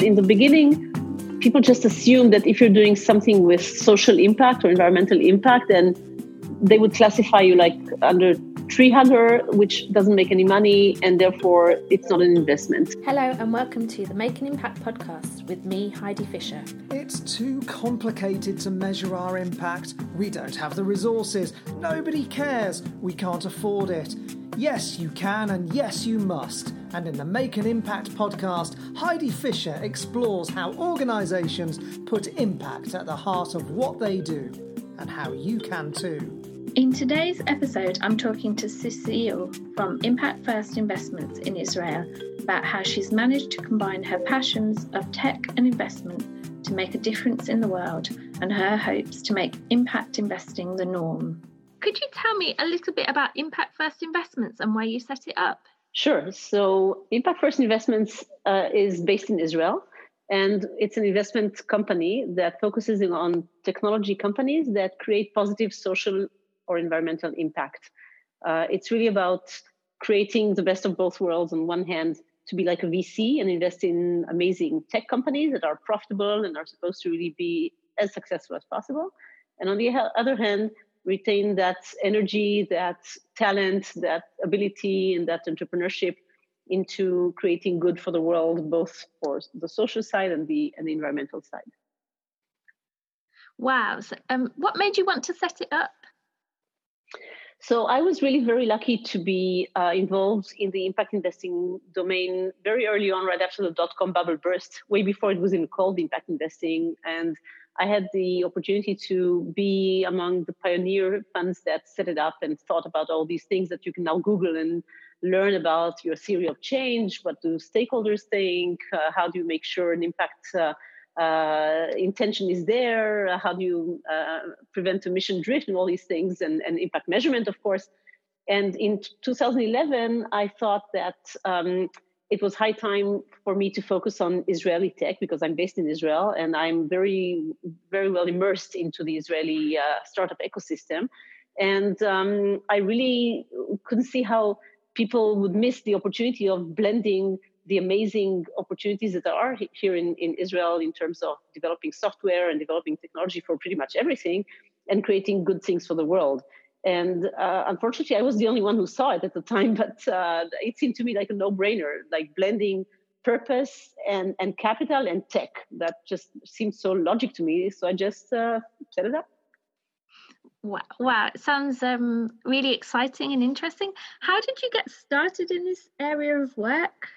In the beginning, people just assume that if you're doing something with social impact or environmental impact, then they would classify you like under tree hugger, which doesn't make any money, and therefore it's not an investment. Hello, and welcome to the Make an Impact podcast with me, Heidi Fisher. It's too complicated to measure our impact. We don't have the resources. Nobody cares. We can't afford it. Yes, you can, and yes, you must. And in the Make an Impact podcast, Heidi Fisher explores how organisations put impact at the heart of what they do, and how you can too. In today's episode, I'm talking to Cecile from Impact First Investments in Israel about how she's managed to combine her passions of tech and investment to make a difference in the world and her hopes to make impact investing the norm. Could you tell me a little bit about Impact First Investments and why you set it up? Sure. So, Impact First Investments uh, is based in Israel, and it's an investment company that focuses on technology companies that create positive social or environmental impact. Uh, it's really about creating the best of both worlds. On one hand, to be like a VC and invest in amazing tech companies that are profitable and are supposed to really be as successful as possible. And on the other hand, retain that energy, that talent, that ability, and that entrepreneurship into creating good for the world, both for the social side and the and the environmental side. Wow! So, um, what made you want to set it up? So I was really very lucky to be uh, involved in the impact investing domain very early on, right after the dot com bubble burst, way before it was even called impact investing, and I had the opportunity to be among the pioneer funds that set it up and thought about all these things that you can now Google and learn about your theory of change. What do stakeholders think? Uh, how do you make sure an impact uh, uh, intention is there? How do you uh, prevent emission drift and all these things and, and impact measurement, of course. And in 2011, I thought that um, it was high time for me to focus on Israeli tech because I'm based in Israel and I'm very, very well immersed into the Israeli uh, startup ecosystem. And um, I really couldn't see how people would miss the opportunity of blending the amazing opportunities that are here in, in Israel in terms of developing software and developing technology for pretty much everything and creating good things for the world. And uh, unfortunately, I was the only one who saw it at the time, but uh, it seemed to me like a no brainer, like blending purpose and, and capital and tech. That just seemed so logic to me. So I just uh, set it up. Wow, wow. It sounds um, really exciting and interesting. How did you get started in this area of work?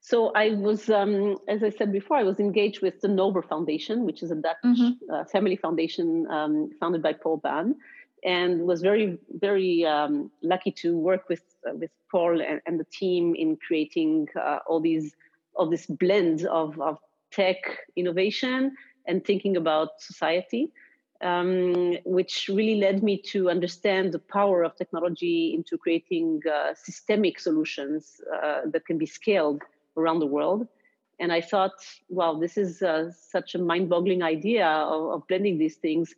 So I was, um, as I said before, I was engaged with the Noaber Foundation, which is a Dutch mm-hmm. uh, family foundation um, founded by Paul Baan and was very very um, lucky to work with uh, with Paul and, and, the team in creating uh, all these all this blend of, of tech innovation and thinking about society, um, which really led me to understand the power of technology into creating uh, systemic solutions uh, that can be scaled around the world. And I thought, wow, this is uh, such a mind-boggling idea of, of blending these things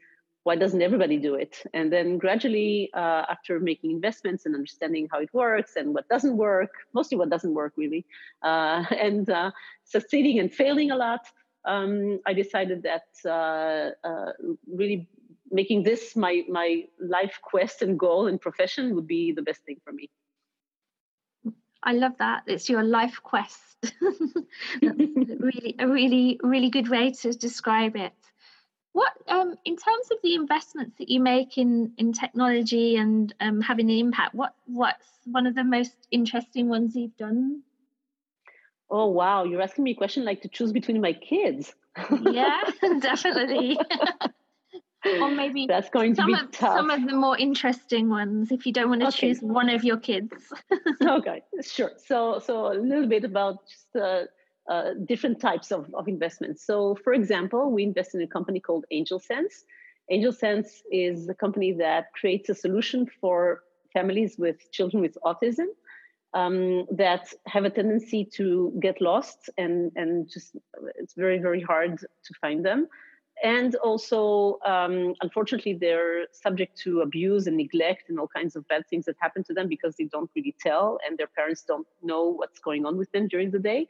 why doesn't everybody do it? And then gradually, uh, after making investments and understanding how it works and what doesn't work, mostly what doesn't work really, uh, and uh, succeeding and failing a lot, um, I decided that uh, uh, really making this my my life quest and goal and profession would be the best thing for me. I love that. It's your life quest. really a really really good way to describe it. What, um, in terms of the investments that you make in in technology and um, having an impact, what what's one of the most interesting ones you've done? Oh wow, you're asking me a question like to choose between my kids. yeah, definitely. or maybe that's going to some be of, tough. Some of the more interesting ones, if you don't want to okay. choose one of your kids. okay, sure. So, so a little bit about just uh, uh, different types of, of investments. So, for example, we invest in a company called AngelSense. AngelSense is a company that creates a solution for families with children with autism um, that have a tendency to get lost and, and just it's very, very hard to find them. And also, um, unfortunately, they're subject to abuse and neglect and all kinds of bad things that happen to them because they don't really tell and their parents don't know what's going on with them during the day.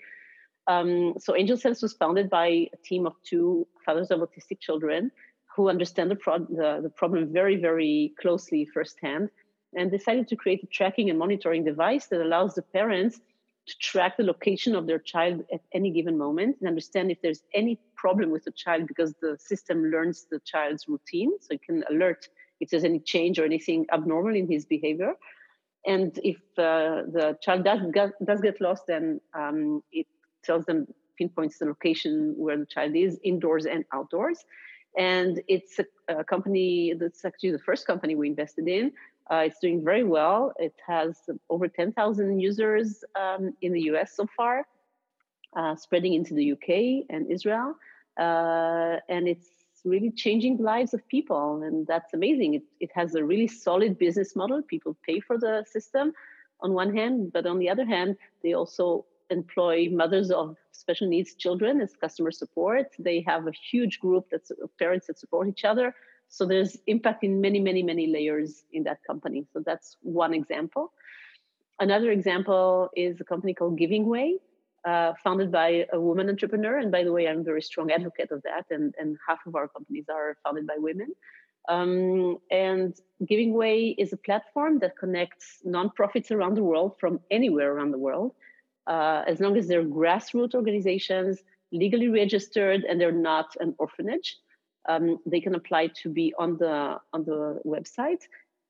Um, so Angel Sense was founded by a team of two fathers of autistic children who understand the, pro- the, the problem very, very closely firsthand and decided to create a tracking and monitoring device that allows the parents to track the location of their child at any given moment and understand if there's any problem with the child because the system learns the child's routine. So it can alert if there's any change or anything abnormal in his behavior. And if uh, the child does get, does get lost then um, it tells them pinpoints the location where the child is indoors and outdoors. And it's a, a company that's actually the first company we invested in uh, it's doing very well. It has over 10,000 users um, in the US so far, uh, spreading into the UK and Israel. Uh, and it's really changing the lives of people. And that's amazing. It, it has a really solid business model. People pay for the system on one hand, but on the other hand, they also employ mothers of special needs children as customer support. They have a huge group that's of parents that support each other so there's impact in many, many, many layers in that company. So that's one example. Another example is a company called Giving Way, uh, founded by a woman entrepreneur. And by the way, I'm a very strong advocate of that. And, and half of our companies are founded by women. Um, and Giving Way is a platform that connects nonprofits around the world from anywhere around the world, uh, as long as they're grassroots organizations, legally registered, and they're not an orphanage um, they can apply to be on the on the website.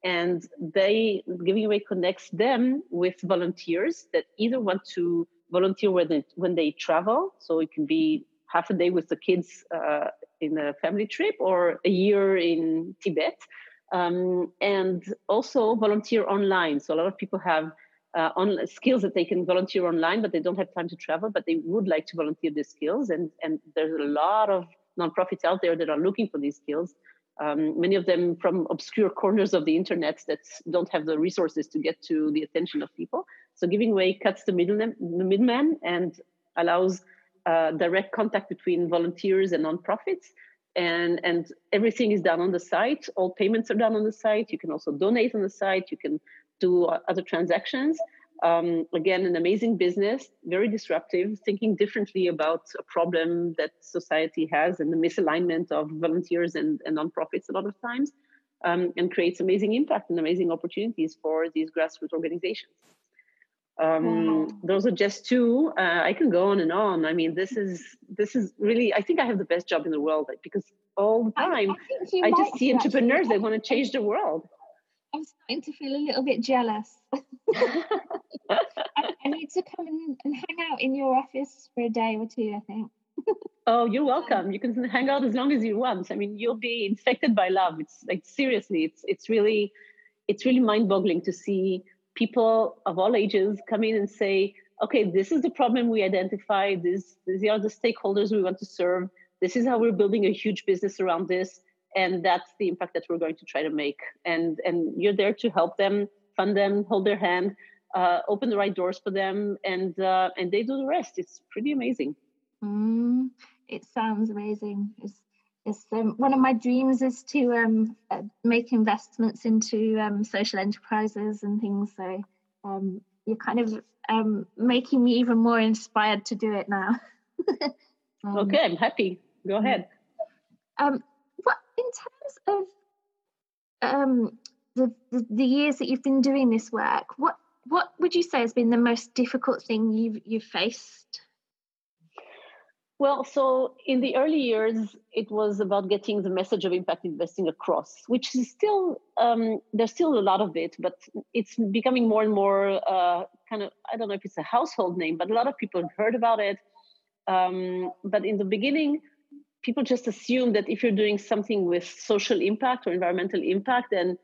And they Giving Way connects them with volunteers that either want to volunteer when they, when they travel. So it can be half a day with the kids uh, in a family trip or a year in tibet. Um, and also volunteer online. So a lot of people have uh, on skills that they can volunteer online but they don't have time to travel but they would like to volunteer these skills. And and there's a lot of nonprofits out there that are looking for these skills. Um, many of them from obscure corners of the internet that don't have the resources to get to the attention of people. So Giving Way cuts the middleman, and allows uh, direct contact between volunteers and nonprofits. And, and everything is done on the site. All payments are done on the site. You can also donate on the site. You can do other transactions. Um, again, an amazing business, very disruptive, thinking differently about a problem that society has and the misalignment of volunteers and, and nonprofits a lot of times, um, and creates amazing impact and amazing opportunities for these grassroots organizations. Um, Those are just two. Uh, I can go on and on. I mean, this is this is really. I think I have the best job in the world because all the time I, I, I just see entrepreneurs They want to change the world. I'm starting to feel a little bit jealous. I, I, need to come and, and hang out in your office for a day or two, I think. oh, you're welcome. You can hang out as long as you want. I mean, you'll be infected by love. It's like seriously, it's it's really it's really mind-boggling to see people of all ages come in and say, okay, this is the problem we identified. This these are the stakeholders we want to serve. This is how we're building a huge business around this and that's the impact that we're going to try to make. And and you're there to help them fund them hold their hand uh, open the right doors for them and uh, and they do the rest. It's pretty amazing. Mm, it sounds amazing. It's, it's um, one of my dreams is to um, uh, make investments into um, social enterprises and things. So um, you're kind of um, making me even more inspired to do it now. Um, okay i'm happy. Go ahead. Um, in terms of um, the, the, years that you've been doing this work, what what would you say has been the most difficult thing you've you've faced? Well, so in the early years, it was about getting the message of impact investing across, which is still um, there's still a lot of it, but it's becoming more and more uh, kind of I don't know if it's a household name, but a lot of people have heard about it. Um, but in the beginning, people just assume that if you're doing something with social impact or environmental impact, then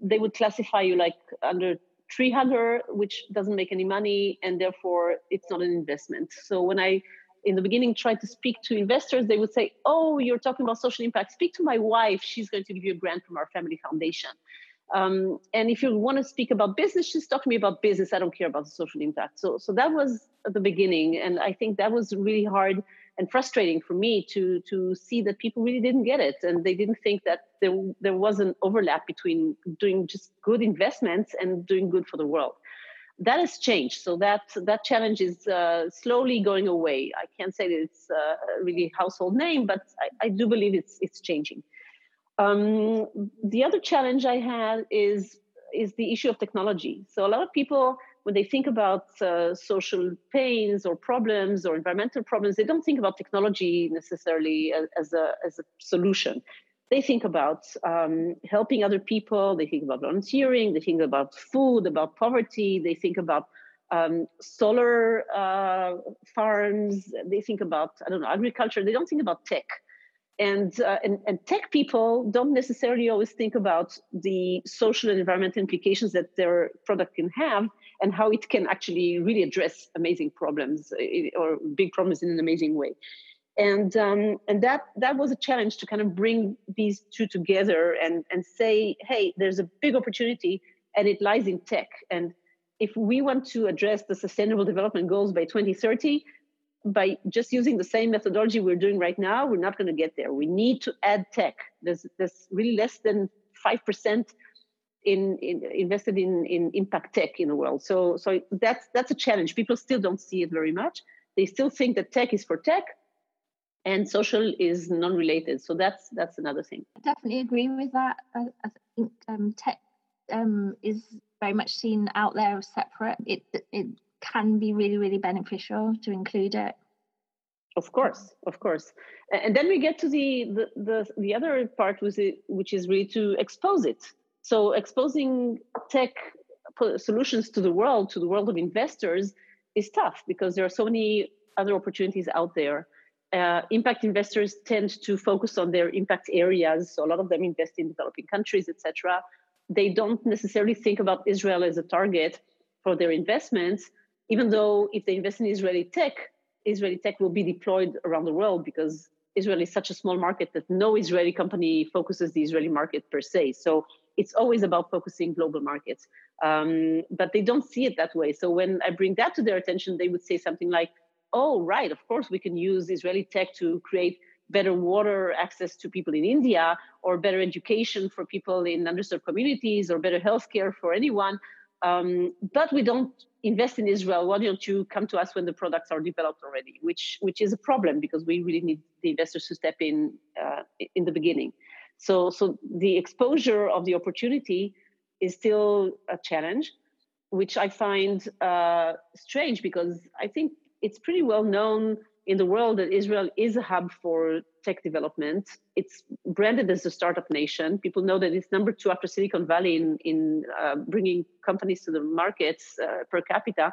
they would classify you like under tree hugger, which doesn't make any money, and therefore it's not an investment. So when I in the beginning tried to speak to investors, they would say, Oh, you're talking about social impact. Speak to my wife. She's going to give you a grant from our family foundation. Um, and if you want to speak about business, just talk to me about business. I don't care about the social impact. So, so that was at the beginning, and I think that was really hard and frustrating for me to to see that people really didn't get it and they didn't think that there there was an overlap between doing just good investments and doing good for the world That has changed. So that that challenge is uh, slowly going away. I can't say that it's uh, a really household name, but I, I do believe it's it's changing. Um, the other challenge I had is is the issue of technology. So a lot of people, when they think about uh, social pains or problems or environmental problems, they don't think about technology necessarily as, as a as a solution. They think about um, helping other people. They think about volunteering. They think about food, about poverty. They think about um, solar uh, farms. They think about I don't know agriculture. They don't think about tech and, uh, and, and tech people don't necessarily always think about the social and environmental implications that their product can have and how it can actually really address amazing problems uh, or big problems in an amazing way. And um, and that that was a challenge to kind of bring these two together and and say hey there's a big opportunity and it lies in tech. And if we want to address the sustainable development goals by 2030 by just using the same methodology we're doing right now, we're not going to get there. We need to add tech. There's, there's really less than 5% in, in, invested in, in impact tech in the world. So, so that's, that's a challenge. People still don't see it very much. They still think that tech is for tech and social is non-related. So that's, that's another thing. I definitely agree with that. I, I think um, tech um, is very much seen out there as separate. It, it can be really, really beneficial to include it. Of course, of course. And then we get to the the the, the other part, was it, which is really to expose it. So exposing tech solutions to the world, to the world of investors, is tough because there are so many other opportunities out there. Uh, impact investors tend to focus on their impact areas. So a lot of them invest in developing countries, etc. They don't necessarily think about Israel as a target for their investments even though if they invest in Israeli tech, Israeli tech will be deployed around the world because Israel is such a small market that no Israeli company focuses the Israeli market per se. So it's always about focusing global markets. Um, but they don't see it that way. So when I bring that to their attention, they would say something like, oh, right, of course we can use Israeli tech to create better water access to people in India or better education for people in underserved communities or better healthcare for anyone. Um, but we don't invest in Israel. Why don't you come to us when the products are developed already? Which which is a problem because we really need the investors to step in uh, in the beginning. So so the exposure of the opportunity is still a challenge, which I find uh, strange because I think it's pretty well known in the world that Israel is a hub for tech development. It's branded as a startup nation. People know that it's number two after Silicon Valley in, in uh, bringing companies to the markets uh, per capita.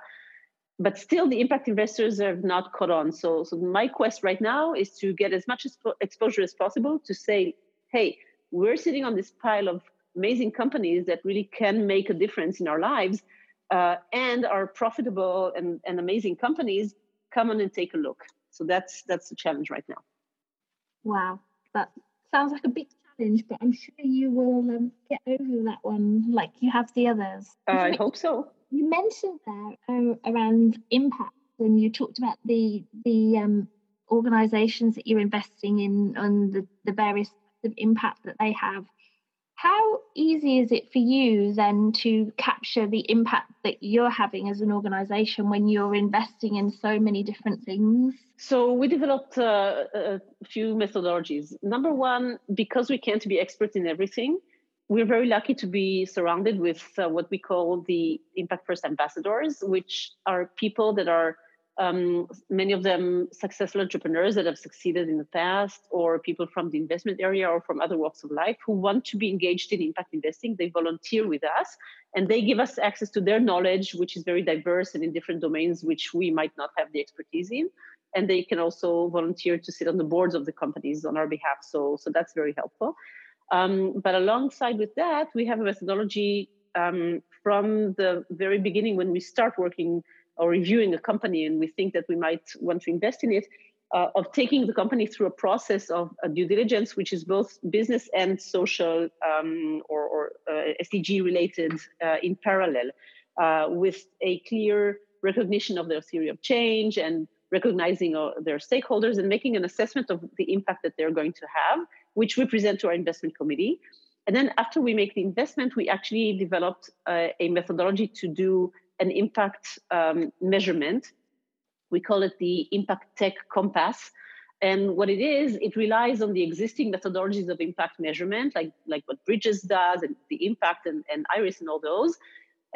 But still, the impact investors have not caught on. So, so my quest right now is to get as much exposure as possible to say, hey, we're sitting on this pile of amazing companies that really can make a difference in our lives uh, and are profitable and, and amazing companies. Come on and take a look. So that's that's the challenge right now. Wow, that sounds like a big challenge, but I'm sure you will um, get over that one like you have the others. Uh, I hope so. You mentioned there um, around impact, and you talked about the the um, organisations that you're investing in and the, the various of impact that they have. How easy is it for you then to capture the impact that you're having as an organization when you're investing in so many different things? So, we developed uh, a few methodologies. Number one, because we can't be experts in everything, we're very lucky to be surrounded with uh, what we call the Impact First ambassadors, which are people that are um, many of them successful entrepreneurs that have succeeded in the past, or people from the investment area or from other walks of life who want to be engaged in impact investing. They volunteer with us and they give us access to their knowledge, which is very diverse and in different domains which we might not have the expertise in. And they can also volunteer to sit on the boards of the companies on our behalf. So, so that's very helpful. Um, but alongside with that, we have a methodology um, from the very beginning when we start working or reviewing a company and we think that we might want to invest in it, uh, of taking the company through a process of a due diligence, which is both business and social um, or, or uh, SDG related uh, in parallel, uh, with a clear recognition of their theory of change and recognizing uh, their stakeholders and making an assessment of the impact that they're going to have, which we present to our investment committee. And then after we make the investment, we actually developed uh, a methodology to do an impact um, measurement. We call it the Impact Tech Compass. And what it is, it relies on the existing methodologies of impact measurement, like, like what Bridges does and the impact and, and IRIS and all those,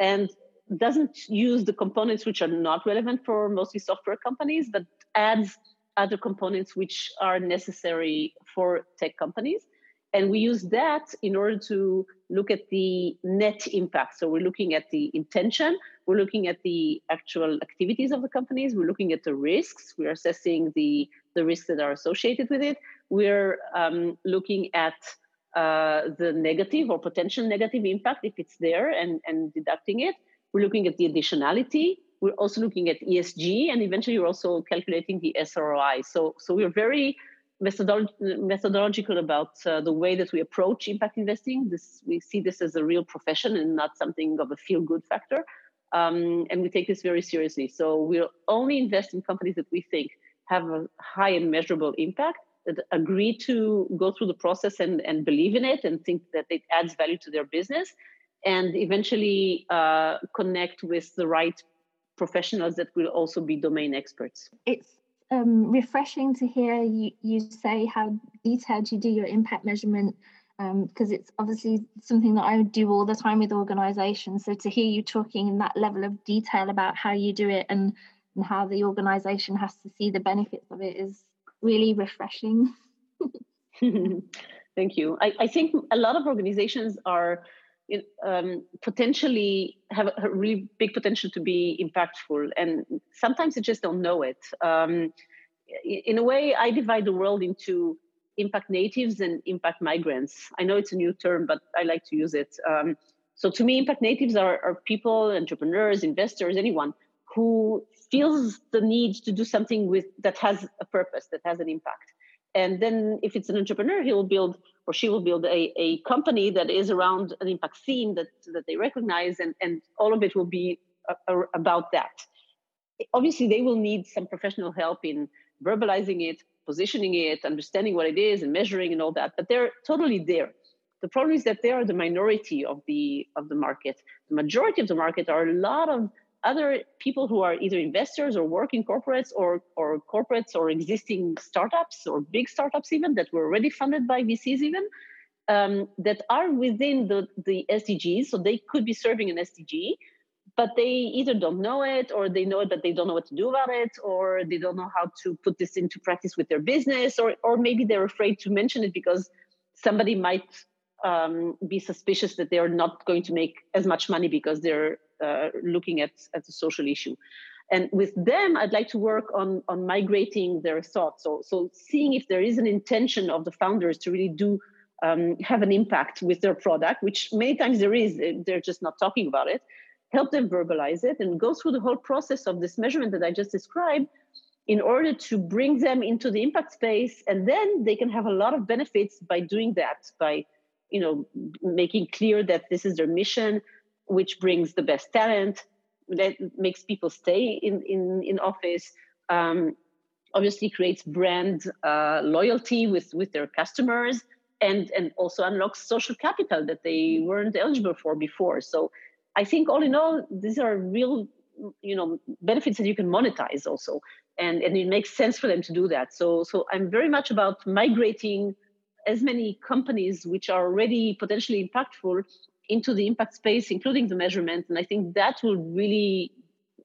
and doesn't use the components which are not relevant for mostly software companies, but adds other components which are necessary for tech companies. And we use that in order to look at the net impact. So we're looking at the intention, we're looking at the actual activities of the companies, we're looking at the risks, we're assessing the, the risks that are associated with it, we're um, looking at uh, the negative or potential negative impact if it's there and, and deducting it. We're looking at the additionality. We're also looking at ESG, and eventually we're also calculating the SROI. So, so we're very methodolo- methodological about uh, the way that we approach impact investing. This we see this as a real profession and not something of a feel good factor. Um, and we take this very seriously. So we'll only invest in companies that we think have a high and measurable impact, that agree to go through the process and, and believe in it and think that it adds value to their business, and eventually uh, connect with the right professionals that will also be domain experts. It's um, refreshing to hear you, you say how detailed you do your impact measurement because um, it's obviously something that I would do all the time with organizations. So to hear you talking in that level of detail about how you do it and, and how the organization has to see the benefits of it is really refreshing. Thank you. I, I, think a lot of organizations are um, potentially have a really big potential to be impactful, and sometimes they just don't know it. Um, in a way, I divide the world into impact natives and impact migrants. I know it's a new term, but I like to use it. Um, so to me, impact natives are, are people, entrepreneurs, investors, anyone who feels the need to do something with that has a purpose, that has an impact. And then if it's an entrepreneur, he will build or she will build a, a company that is around an impact theme that, that they recognize, and, and all of it will be a, a, about that. Obviously, they will need some professional help in verbalizing it, positioning it, understanding what it is, and measuring and all that. But they're totally there. The problem is that they are the minority of the of the market. The majority of the market are a lot of other people who are either investors or working corporates or, or corporates or existing startups or big startups even that were already funded by VCs even um, that are within the, the SDGs. So they could be serving an SDG, but they either don't know it or they know it, but they don't know what to do about it, or they don't know how to put this into practice with their business, or, or maybe they're afraid to mention it because somebody might um, be suspicious that they're not going to make as much money because they're uh, looking at, at the social issue. And with them, I'd like to work on, on migrating their thoughts. So, so seeing if there is an intention of the founders to really do um, have an impact with their product, which many times there is, they're just not talking about it. Help them verbalize it and go through the whole process of this measurement that I just described in order to bring them into the impact space. And then they can have a lot of benefits by doing that, by you know making clear that this is their mission which brings the best talent that makes people stay in in, in office um, obviously creates brand uh, loyalty with with their customers and and also unlocks social capital that they weren't eligible for before so i think all in all these are real you know benefits that you can monetize also and and it makes sense for them to do that so so i'm very much about migrating as many companies which are already potentially impactful into the impact space, including the measurement. And I think that will really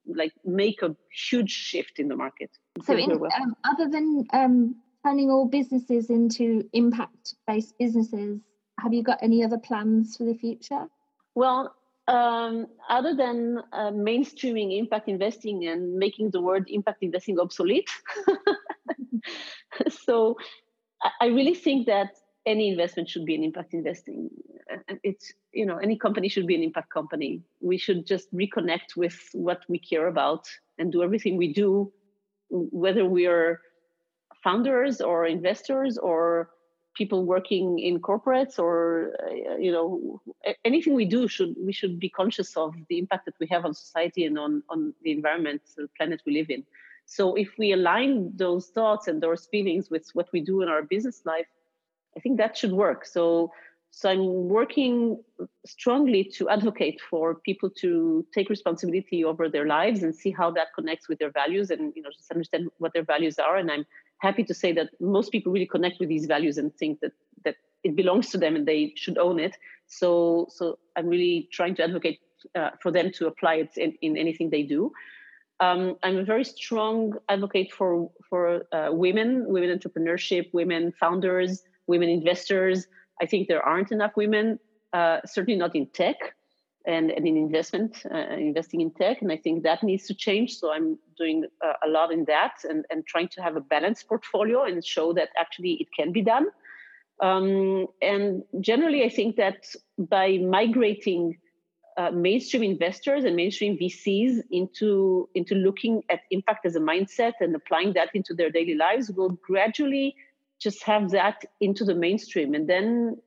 like make a huge shift in the market. So, in, um, other than um, turning all businesses into impact-based businesses, have you got any other plans for the future? Well, um, other than uh, mainstreaming impact investing and making the word impact investing obsolete, so I really think that any investment should be an impact investing. It's you know any company should be an impact company. We should just reconnect with what we care about and do everything we do, whether we are founders or investors or people working in corporates or uh, you know anything we do should we should be conscious of the impact that we have on society and on on the environment the planet we live in so if we align those thoughts and those feelings with what we do in our business life, I think that should work. So so I'm working strongly to advocate for people to take responsibility over their lives and see how that connects with their values and you know just understand what their values are. And I'm happy to say that most people really connect with these values and think that that it belongs to them and they should own it. So so I'm really trying to advocate uh, for them to apply it in, in anything they do. Um, I'm a very strong advocate for for uh, women, women entrepreneurship, women founders, women investors. I think there aren't enough women, uh, certainly not in tech and, and in investment, uh, investing in tech. And I think that needs to change. So I'm doing uh, a lot in that and, and trying to have a balanced portfolio and show that actually it can be done. Um, and generally, I think that by migrating uh, mainstream investors and mainstream VCs into into looking at impact as a mindset and applying that into their daily lives will gradually just have that into the mainstream and then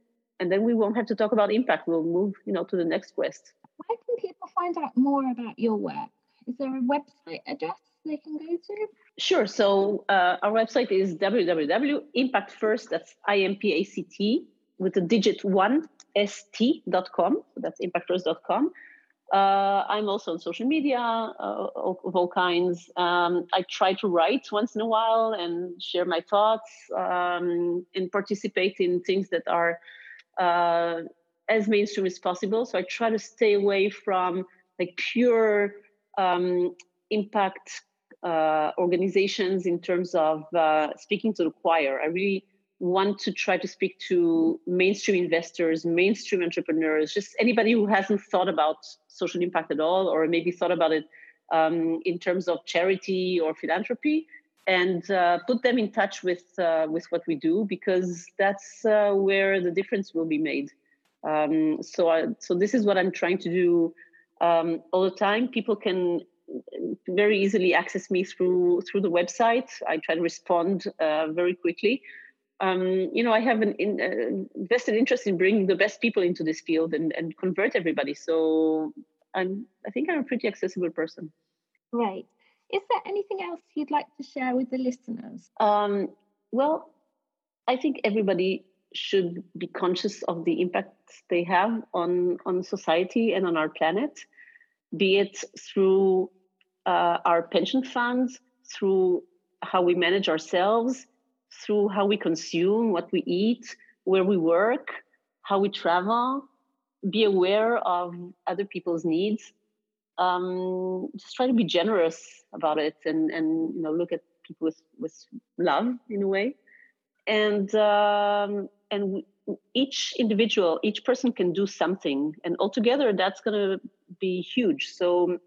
and then we won't have to talk about impact. We'll move you know to the next quest. Where can people find out more about your work? Is there a website address they can go to? Sure. So uh, our website is www.impactfirst that's i-m-p-a-c-t with the digit one st.com so that's impactfirst.com uh, I'm also on social media uh, of all kinds. Um, I try to write once in a while and share my thoughts um, and participate in things that are uh, as mainstream as possible. So I try to stay away from like pure um, impact uh, organizations in terms of uh, speaking to the choir. I really want to try to speak to mainstream investors, mainstream entrepreneurs, just anybody who hasn't thought about social impact at all, or maybe thought about it um, in terms of charity or philanthropy, and uh, put them in touch with uh, with what we do because that's uh, where the difference will be made. Um, so, I, so this is what I'm trying to do um, all the time. People can very easily access me through through the website. I try to respond uh, very quickly um, you know, I have an in, uh, vested interest in bringing the best people into this field and, and convert everybody. So I'm, I think I'm a pretty accessible person. Right. Is there anything else you'd like to share with the listeners? Um, well, I think everybody should be conscious of the impact they have on on society and on our planet, be it through uh, our pension funds, through how we manage ourselves, through how we consume, what we eat, where we work, how we travel, be aware of other people's needs. Um, just try to be generous about it and, and you know look at people with, with love in a way. And um, and each individual, each person can do something, and altogether that's going to be huge. So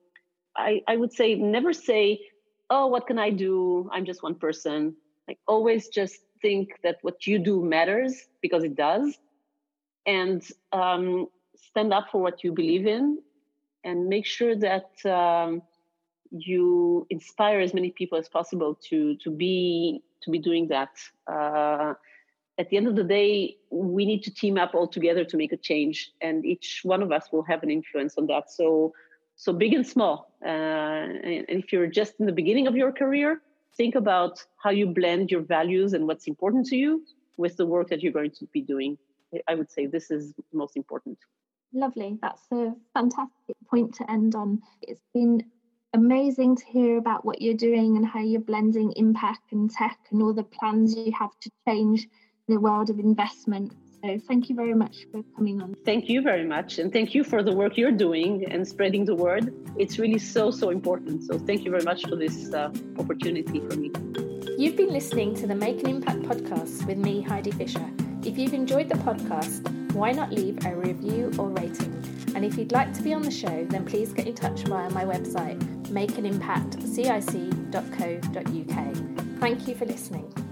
I, I would say never say, "Oh, what can I do? I'm just one person." like always just think that what you do matters because it does and um, stand up for what you believe in and make sure that um, you inspire as many people as possible to to be to be doing that uh, at the end of the day we need to team up all together to make a change and each one of us will have an influence on that so so big and small uh, and if you're just in the beginning of your career think about how you blend your values and what's important to you with the work that you're going to be doing. I would say this is most important. Lovely. That's a fantastic point to end on. It's been amazing to hear about what you're doing and how you're blending impact and tech and all the plans you have to change the world of investment. So thank you very much for coming on. Thank you very much. And thank you for the work you're doing and spreading the word. It's really so, so important. So thank you very much for this uh, opportunity for me. You've been listening to the Make an Impact podcast with me, Heidi Fisher. If you've enjoyed the podcast, why not leave a review or rating? And if you'd like to be on the show, then please get in touch via my website, makeanimpactcic.co.uk. Thank you for listening.